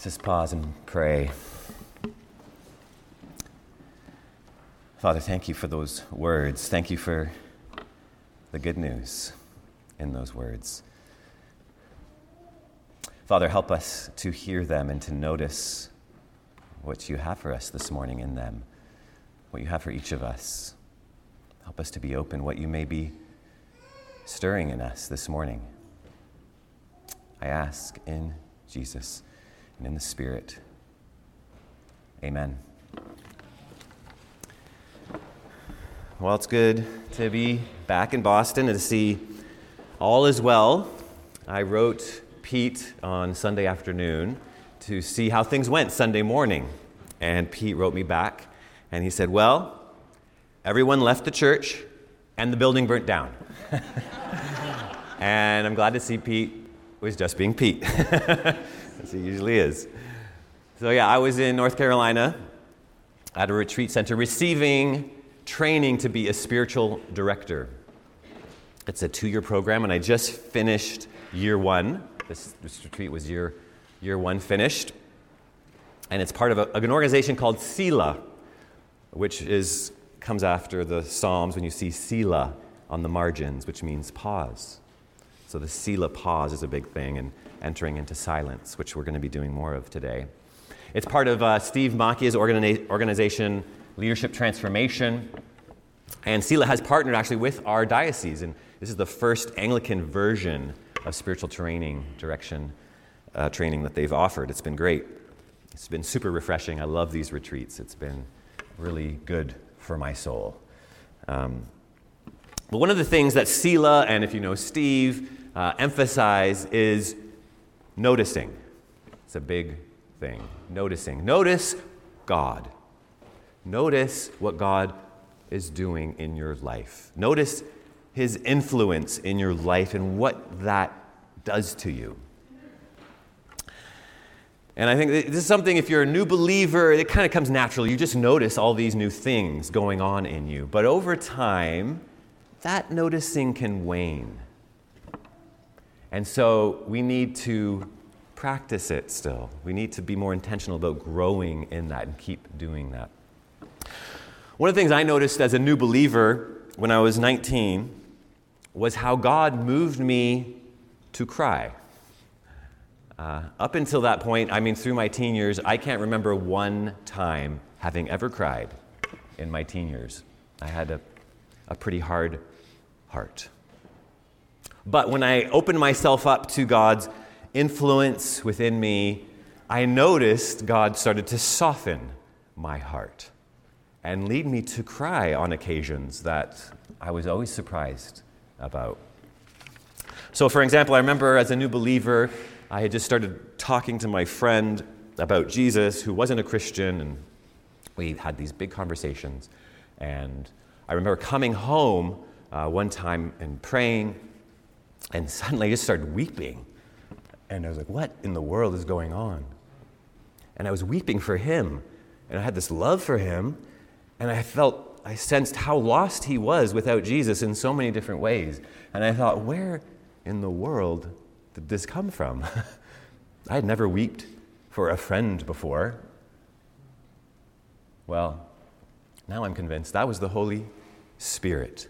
Let's just pause and pray. Father, thank you for those words. Thank you for the good news in those words. Father, help us to hear them and to notice what you have for us this morning in them, what you have for each of us. Help us to be open, what you may be stirring in us this morning. I ask in Jesus and in the Spirit. Amen. Well, it's good to be back in Boston and to see all is well. I wrote Pete on Sunday afternoon to see how things went Sunday morning. And Pete wrote me back and he said, Well, everyone left the church and the building burnt down. and I'm glad to see Pete was just being Pete, as he usually is. So, yeah, I was in North Carolina at a retreat center receiving training to be a spiritual director. It's a two year program, and I just finished year one. This, this retreat was year, year one finished. And it's part of a, an organization called Selah, which is, comes after the Psalms when you see Selah on the margins, which means pause. So the Selah pause is a big thing, and entering into silence, which we're going to be doing more of today. It's part of uh, Steve Macchia's organi- organization, Leadership Transformation. And Selah has partnered actually with our diocese, and this is the first Anglican version of spiritual training, direction uh, training that they've offered. It's been great. It's been super refreshing. I love these retreats. It's been really good for my soul. Um, but one of the things that Selah and if you know Steve uh, emphasize is noticing. It's a big thing. Noticing. Notice God. Notice what God is doing in your life. Notice his influence in your life and what that does to you. And I think this is something, if you're a new believer, it kind of comes naturally. You just notice all these new things going on in you. But over time, that noticing can wane. And so we need to practice it still. We need to be more intentional about growing in that and keep doing that. One of the things I noticed as a new believer when I was 19 was how God moved me to cry. Uh, up until that point, I mean, through my teen years, I can't remember one time having ever cried in my teen years. I had a, a pretty hard heart. But when I opened myself up to God's influence within me, I noticed God started to soften my heart and lead me to cry on occasions that I was always surprised about. So, for example, I remember as a new believer, I had just started talking to my friend about Jesus who wasn't a Christian, and we had these big conversations. And I remember coming home uh, one time and praying, and suddenly I just started weeping. And I was like, what in the world is going on? And I was weeping for him, and I had this love for him, and I felt, I sensed how lost he was without Jesus in so many different ways. And I thought, where in the world did this come from? I had never wept for a friend before. Well, now I'm convinced that was the Holy Spirit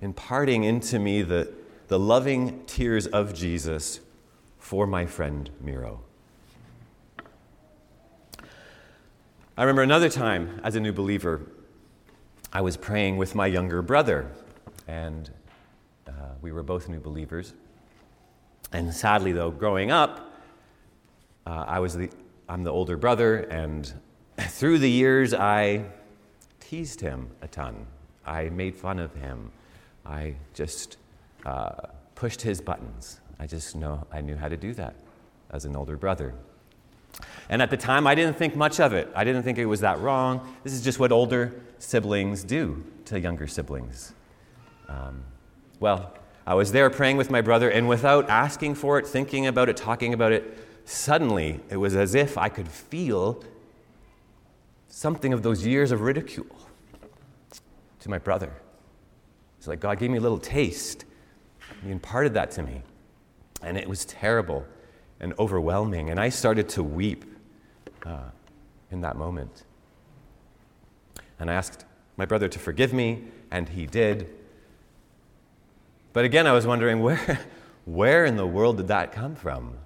imparting into me the, the loving tears of Jesus for my friend Miro. I remember another time as a new believer, I was praying with my younger brother, and uh, we were both new believers. And sadly, though, growing up, uh, I was the, I'm the older brother, and through the years, I teased him a ton. I made fun of him. I just uh, pushed his buttons. I just know I knew how to do that as an older brother. And at the time, I didn't think much of it. I didn't think it was that wrong. This is just what older siblings do to younger siblings. Um, well, I was there praying with my brother, and without asking for it, thinking about it, talking about it, suddenly it was as if I could feel something of those years of ridicule to my brother. It's like God gave me a little taste. He imparted that to me. And it was terrible. and overwhelming. And I started to weep uh, in that moment. And I asked my brother to forgive me, and he did. But again, I was wondering where, where in the world did that come from?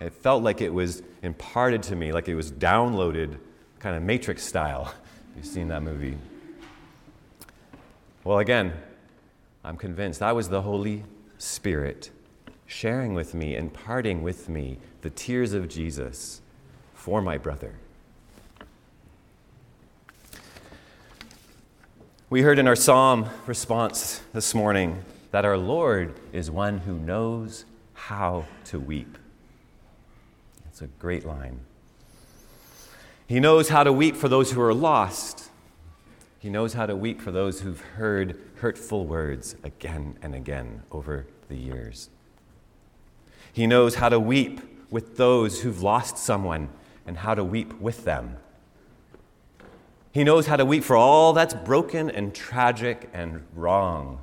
It felt like it was imparted to me, like it was downloaded, kind of Matrix style. You've seen that movie. Well, again, I'm convinced that was the Holy Spirit sharing with me, imparting with me the tears of Jesus for my brother. We heard in our psalm response this morning that our Lord is one who knows how to weep. It's a great line. He knows how to weep for those who are lost. He knows how to weep for those who've heard hurtful words again and again over the years. He knows how to weep with those who've lost someone and how to weep with them. He knows how to weep for all that's broken and tragic and wrong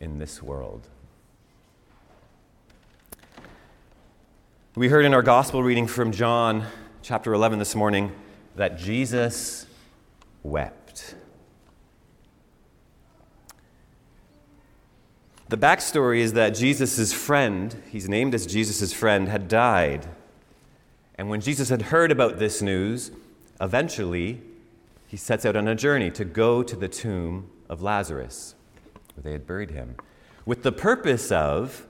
in this world. We heard in our gospel reading from John chapter 11 this morning that Jesus wept. The backstory is that Jesus' friend, he's named as Jesus' friend, had died. And when Jesus had heard about this news, eventually he sets out on a journey to go to the tomb of Lazarus, where they had buried him, with the purpose of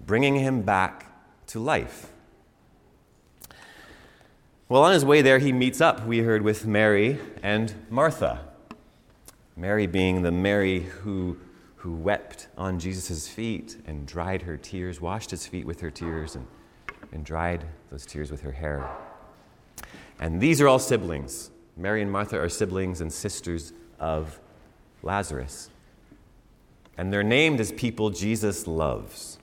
bringing him back to life. Well, on his way there, he meets up, we heard, with Mary and Martha. Mary being the Mary who, who wept on Jesus' feet and dried her tears, washed his feet with her tears, and, and dried those tears with her hair. And these are all siblings. Mary and Martha are siblings and sisters of Lazarus. And they're named as people Jesus loves.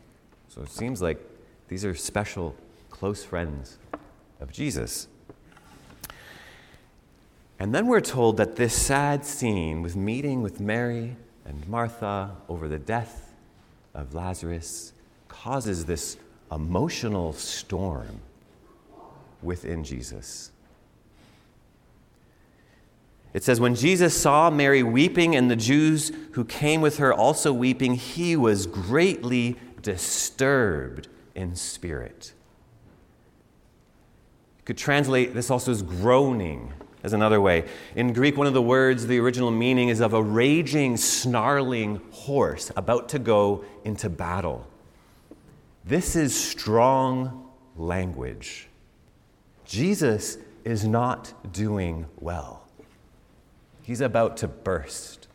So it seems like these are special, close friends of Jesus. And then we're told that this sad scene with meeting with Mary and Martha over the death of Lazarus causes this emotional storm within Jesus. It says, When Jesus saw Mary weeping and the Jews who came with her also weeping, he was greatly disturbed in spirit. You could translate this also as groaning, as another way. In Greek, one of the words, the original meaning is of a raging, snarling horse about to go into battle. This is strong language. Jesus is not doing well. He's about to burst.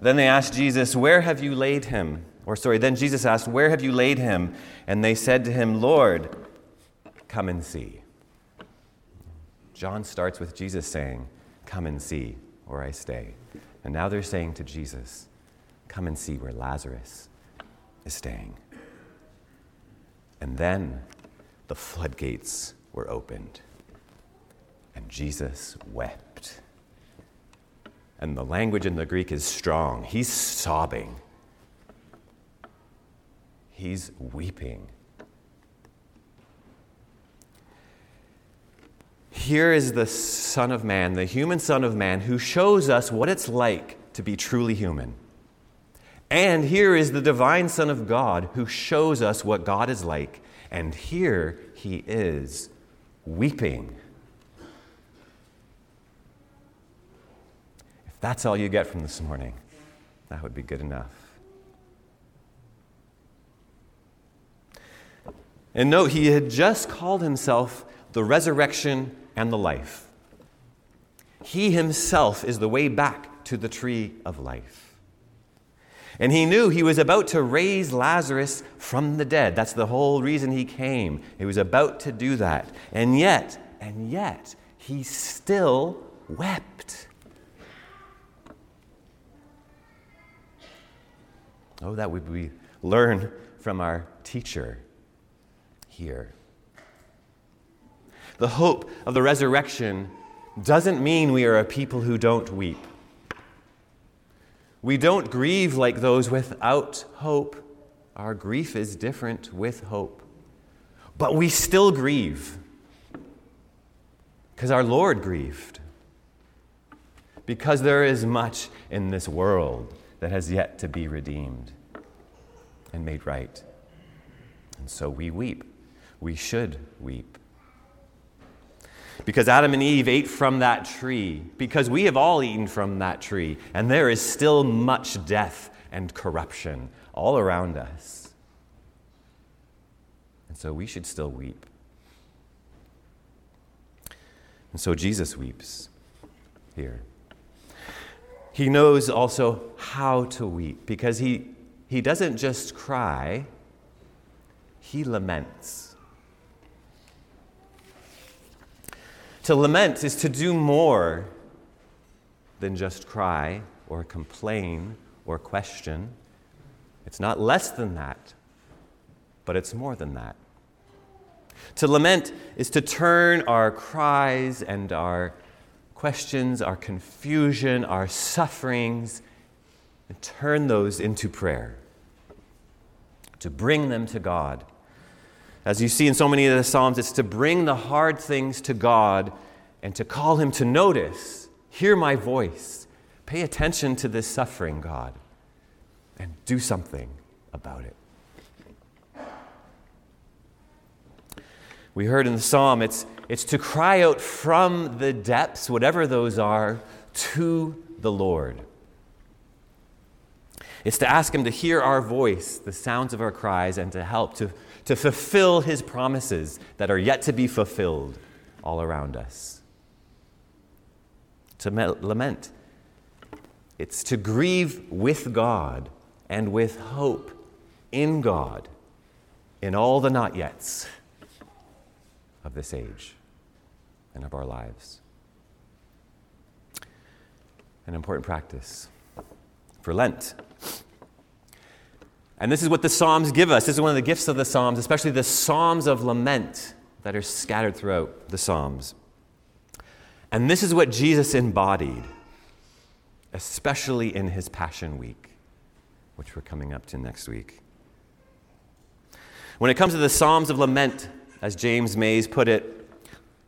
Then they asked Jesus, Where have you laid him? Or, sorry, then Jesus asked, Where have you laid him? And they said to him, Lord, come and see. John starts with Jesus saying, Come and see where I stay. And now they're saying to Jesus, Come and see where Lazarus is staying. And then the floodgates were opened, and Jesus wept. And the language in the Greek is strong. He's sobbing, he's weeping. Here is the Son of Man, the human Son of Man, who shows us what it's like to be truly human. And here is the divine Son of God who shows us what God is like. And here he is weeping. If that's all you get from this morning, that would be good enough. And note, he had just called himself the resurrection and the life. He himself is the way back to the tree of life. And he knew he was about to raise Lazarus from the dead. That's the whole reason he came. He was about to do that. And yet, and yet, he still wept. Oh, that would we learn from our teacher here. The hope of the resurrection doesn't mean we are a people who don't weep. We don't grieve like those without hope. Our grief is different with hope. But we still grieve because our Lord grieved. Because there is much in this world that has yet to be redeemed and made right. And so we weep. We should weep. Because Adam and Eve ate from that tree, because we have all eaten from that tree, and there is still much death and corruption all around us. And so we should still weep. And so Jesus weeps here. He knows also how to weep because he, he doesn't just cry, he laments. To lament is to do more than just cry or complain or question. It's not less than that, but it's more than that. To lament is to turn our cries and our questions, our confusion, our sufferings, and turn those into prayer. To bring them to God. As you see in so many of the Psalms, it's to bring the hard things to God and to call Him to notice, hear my voice, pay attention to this suffering, God, and do something about it. We heard in the psalm, it's, it's to cry out from the depths, whatever those are, to the Lord. It's to ask Him to hear our voice, the sounds of our cries, and to help to, to fulfill His promises that are yet to be fulfilled all around us. To lament, it's to grieve with God and with hope in God in all the not yets of this age and of our lives. An important practice for Lent. And this is what the Psalms give us. This is one of the gifts of the Psalms, especially the Psalms of lament that are scattered throughout the Psalms. And this is what Jesus embodied, especially in his Passion Week, which we're coming up to next week. When it comes to the Psalms of lament, as James Mays put it,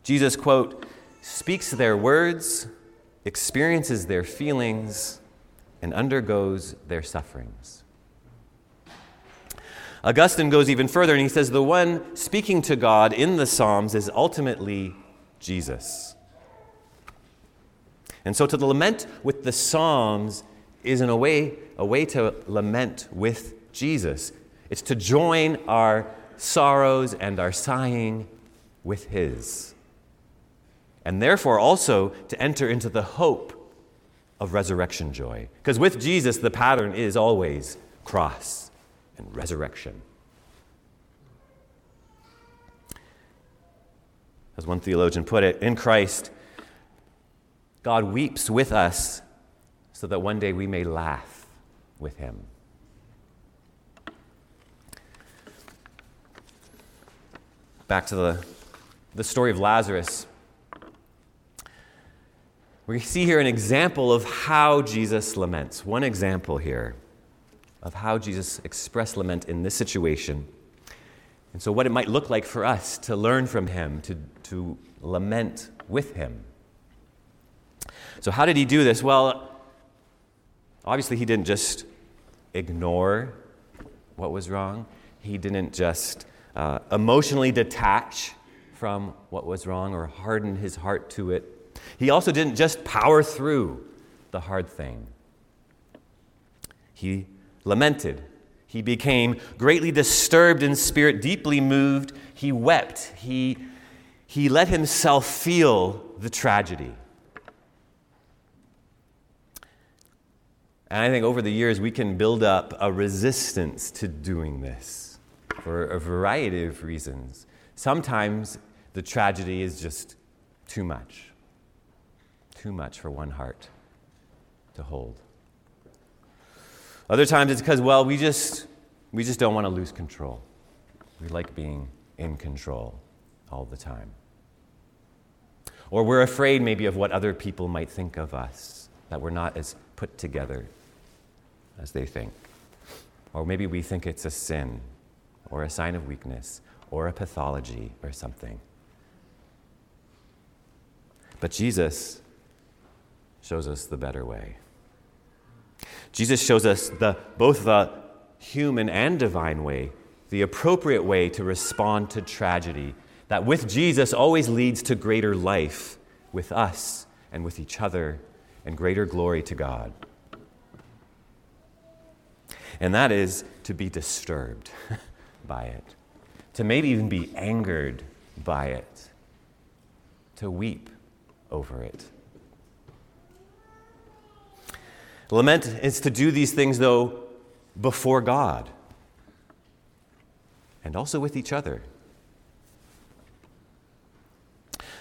Jesus, quote, speaks their words, experiences their feelings, and undergoes their sufferings. Augustine goes even further and he says the one speaking to God in the Psalms is ultimately Jesus. And so to lament with the Psalms is in a way a way to lament with Jesus. It's to join our sorrows and our sighing with His. And therefore, also to enter into the hope of resurrection joy. Because with Jesus, the pattern is always cross and resurrection. As one theologian put it, in Christ, God weeps with us so that one day we may laugh with Him. back to the, the story of Lazarus, we see here an example of how Jesus laments. One example here of how Jesus expressed lament in this situation. And so, what it might look like for us to learn from him, to, to lament with him. So, how did he do this? Well, obviously, he didn't just ignore what was wrong, he didn't just uh, emotionally detach from what was wrong or harden his heart to it. He also didn't just power through the hard thing, he lamented. He became greatly disturbed in spirit, deeply moved. He wept. He, he let himself feel the tragedy. And I think over the years, we can build up a resistance to doing this for a variety of reasons. Sometimes the tragedy is just too much, too much for one heart to hold. Other times it's because, well, we just, we just don't want to lose control. We like being in control all the time. Or we're afraid maybe of what other people might think of us, that we're not as put together as they think. Or maybe we think it's a sin, or a sign of weakness, or a pathology, or something. But Jesus shows us the better way. Jesus shows us the, both the human and divine way, the appropriate way to respond to tragedy, that with Jesus always leads to greater life with us and with each other and greater glory to God. And that is to be disturbed by it, to maybe even be angered by it, to weep over it. Lament is to do these things, though, before God and also with each other.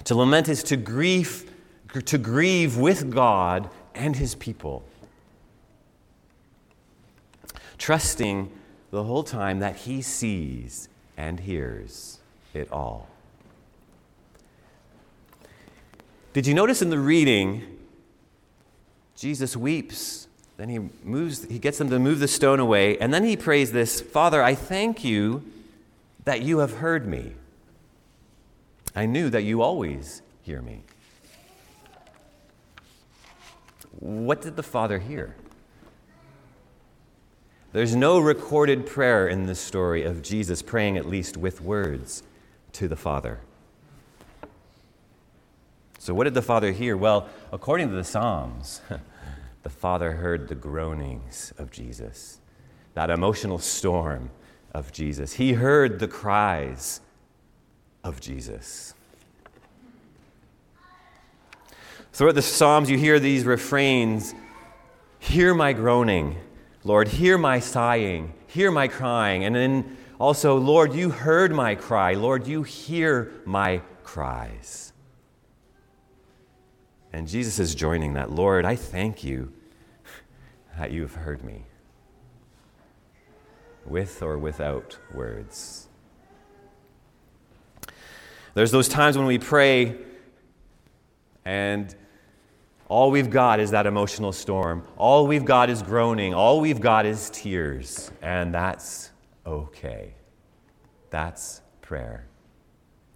To lament is to grieve, to grieve with God and his people, trusting the whole time that he sees and hears it all. Did you notice in the reading, Jesus weeps then he moves, he gets them to move the stone away, and then he prays this Father, I thank you that you have heard me. I knew that you always hear me. What did the Father hear? There's no recorded prayer in this story of Jesus praying, at least with words, to the Father. So, what did the Father hear? Well, according to the Psalms, the Father heard the groanings of Jesus, that emotional storm of Jesus. He heard the cries of Jesus. Throughout the Psalms, you hear these refrains Hear my groaning, Lord, hear my sighing, hear my crying. And then also, Lord, you heard my cry, Lord, you hear my cries. And Jesus is joining that. Lord, I thank you that you have heard me, with or without words. There's those times when we pray and all we've got is that emotional storm. All we've got is groaning. All we've got is tears. And that's okay. That's prayer.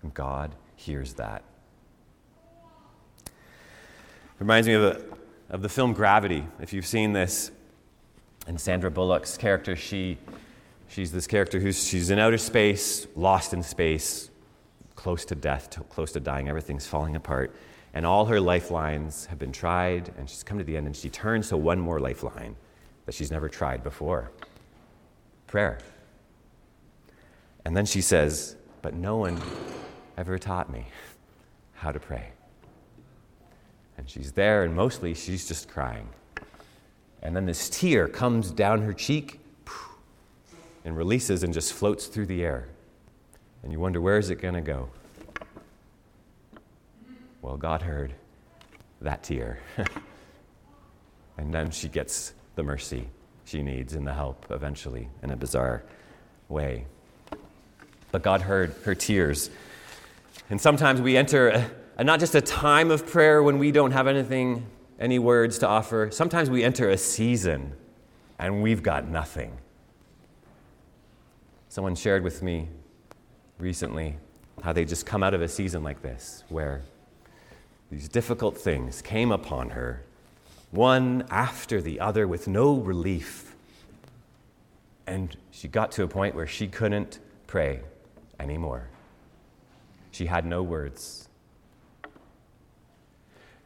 And God hears that. Reminds me of, a, of the film Gravity, if you've seen this. And Sandra Bullock's character, she, she's this character who's she's in outer space, lost in space, close to death, to, close to dying. Everything's falling apart. And all her lifelines have been tried, and she's come to the end, and she turns to one more lifeline that she's never tried before prayer. And then she says, But no one ever taught me how to pray. And she's there, and mostly she's just crying. And then this tear comes down her cheek and releases and just floats through the air. And you wonder, where is it going to go? Well, God heard that tear. and then she gets the mercy she needs and the help eventually in a bizarre way. But God heard her tears. And sometimes we enter and not just a time of prayer when we don't have anything, any words to offer. Sometimes we enter a season and we've got nothing. Someone shared with me recently how they just come out of a season like this where these difficult things came upon her, one after the other, with no relief. And she got to a point where she couldn't pray anymore. She had no words.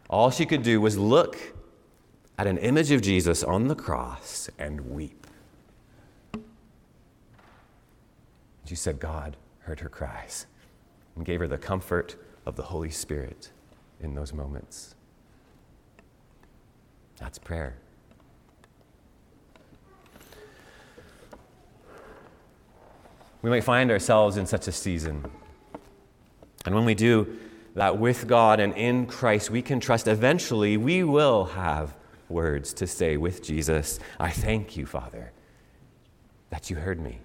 All she could do was look at an image of Jesus on the cross and weep. She said, God heard her cries and gave her the comfort of the Holy Spirit in those moments. That's prayer. We might find ourselves in such a season. And when we do, that with God and in Christ we can trust eventually we will have words to say with Jesus I thank you, Father, that you heard me.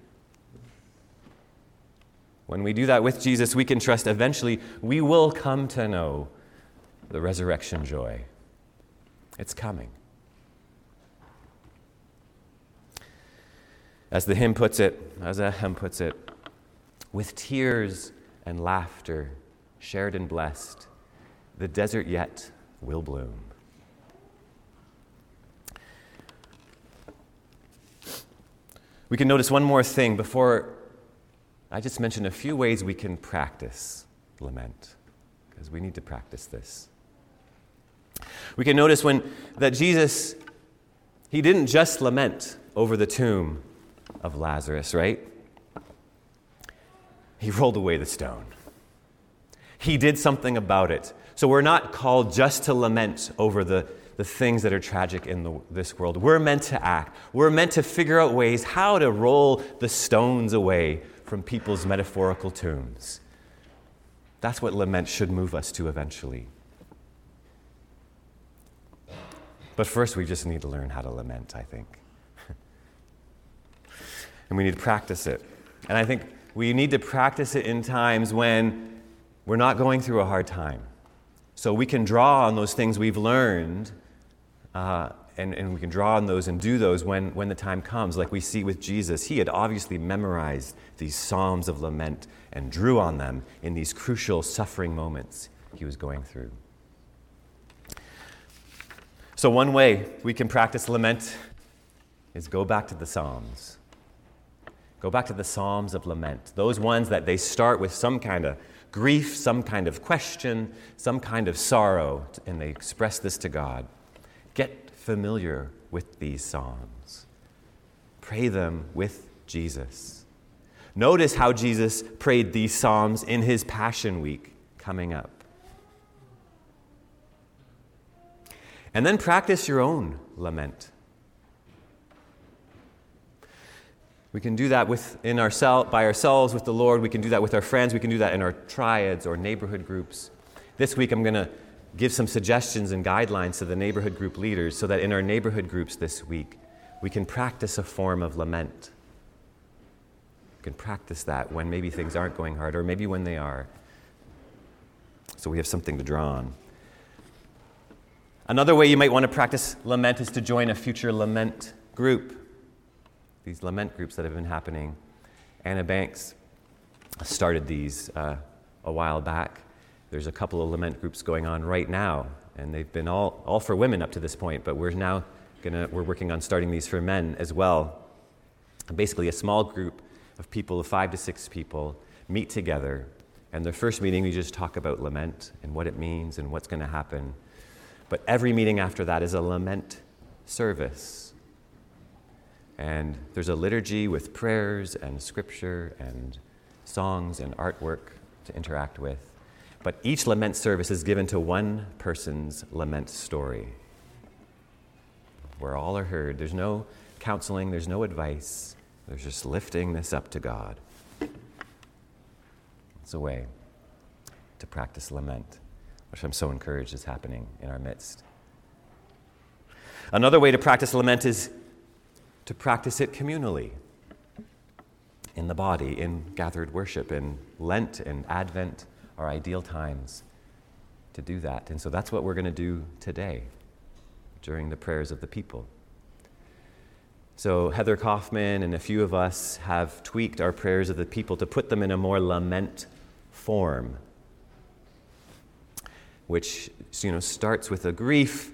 When we do that with Jesus, we can trust eventually we will come to know the resurrection joy. It's coming. As the hymn puts it, as a hymn puts it, with tears and laughter shared and blessed, the desert yet will bloom. We can notice one more thing before I just mentioned a few ways we can practice lament, because we need to practice this. We can notice when that Jesus, he didn't just lament over the tomb of Lazarus, right? He rolled away the stone. He did something about it. So we're not called just to lament over the, the things that are tragic in the, this world. We're meant to act. We're meant to figure out ways how to roll the stones away from people's metaphorical tombs. That's what lament should move us to eventually. But first, we just need to learn how to lament, I think. and we need to practice it. And I think we need to practice it in times when we're not going through a hard time. So we can draw on those things we've learned, uh, and, and we can draw on those and do those when, when the time comes, like we see with Jesus. He had obviously memorized these Psalms of lament and drew on them in these crucial suffering moments he was going through. So, one way we can practice lament is go back to the Psalms. Go back to the Psalms of lament, those ones that they start with some kind of grief, some kind of question, some kind of sorrow, and they express this to God. Get familiar with these Psalms. Pray them with Jesus. Notice how Jesus prayed these Psalms in his Passion Week coming up. And then practice your own lament. We can do that within ourselves, by ourselves with the Lord. We can do that with our friends. We can do that in our triads or neighborhood groups. This week, I'm going to give some suggestions and guidelines to the neighborhood group leaders so that in our neighborhood groups this week, we can practice a form of lament. We can practice that when maybe things aren't going hard or maybe when they are. So we have something to draw on. Another way you might want to practice lament is to join a future lament group. These lament groups that have been happening. Anna Banks started these uh, a while back. There's a couple of lament groups going on right now, and they've been all, all for women up to this point, but we're now gonna, we're working on starting these for men as well. Basically, a small group of people, five to six people, meet together, and their first meeting we just talk about lament and what it means and what's going to happen but every meeting after that is a lament service. And there's a liturgy with prayers and scripture and songs and artwork to interact with. But each lament service is given to one person's lament story, where all are heard. There's no counseling, there's no advice, there's just lifting this up to God. It's a way to practice lament which I'm so encouraged is happening in our midst. Another way to practice lament is to practice it communally in the body, in gathered worship, in Lent and Advent are ideal times to do that. And so that's what we're going to do today during the prayers of the people. So, Heather Kaufman and a few of us have tweaked our prayers of the people to put them in a more lament form which you know, starts with a grief,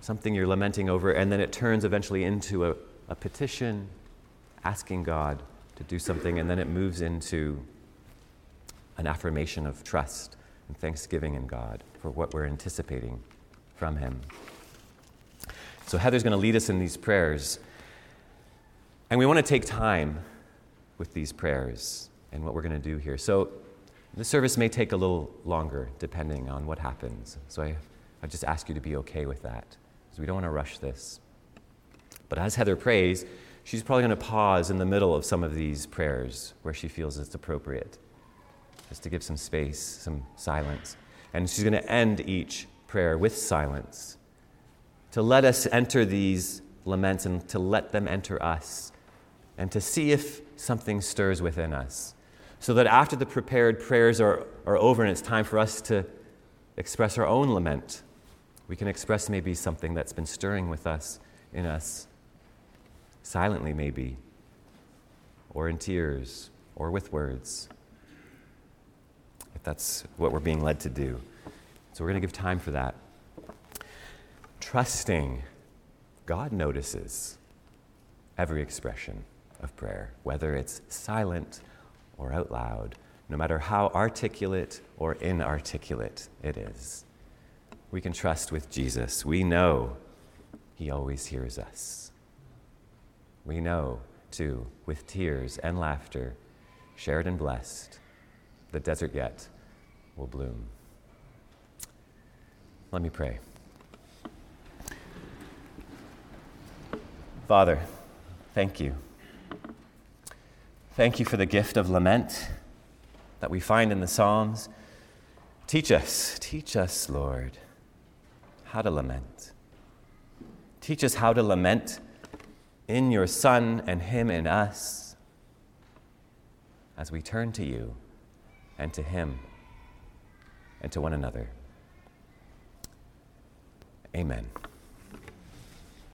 something you're lamenting over, and then it turns eventually into a, a petition asking God to do something, and then it moves into an affirmation of trust and thanksgiving in God for what we're anticipating from Him. So, Heather's going to lead us in these prayers. And we want to take time with these prayers and what we're going to do here. So, the service may take a little longer depending on what happens. So I, I just ask you to be okay with that because we don't want to rush this. But as Heather prays, she's probably going to pause in the middle of some of these prayers where she feels it's appropriate, just to give some space, some silence. And she's going to end each prayer with silence. To let us enter these laments and to let them enter us and to see if something stirs within us. So that after the prepared prayers are, are over and it's time for us to express our own lament, we can express maybe something that's been stirring with us, in us, silently maybe, or in tears or with words, if that's what we're being led to do. So we're going to give time for that. Trusting God notices every expression of prayer, whether it's silent or out loud, no matter how articulate or inarticulate it is. We can trust with Jesus. We know He always hears us. We know, too, with tears and laughter, shared and blessed, the desert yet will bloom. Let me pray. Father, thank you. Thank you for the gift of lament that we find in the Psalms. Teach us, teach us, Lord, how to lament. Teach us how to lament in your Son and Him in us as we turn to you and to Him and to one another. Amen.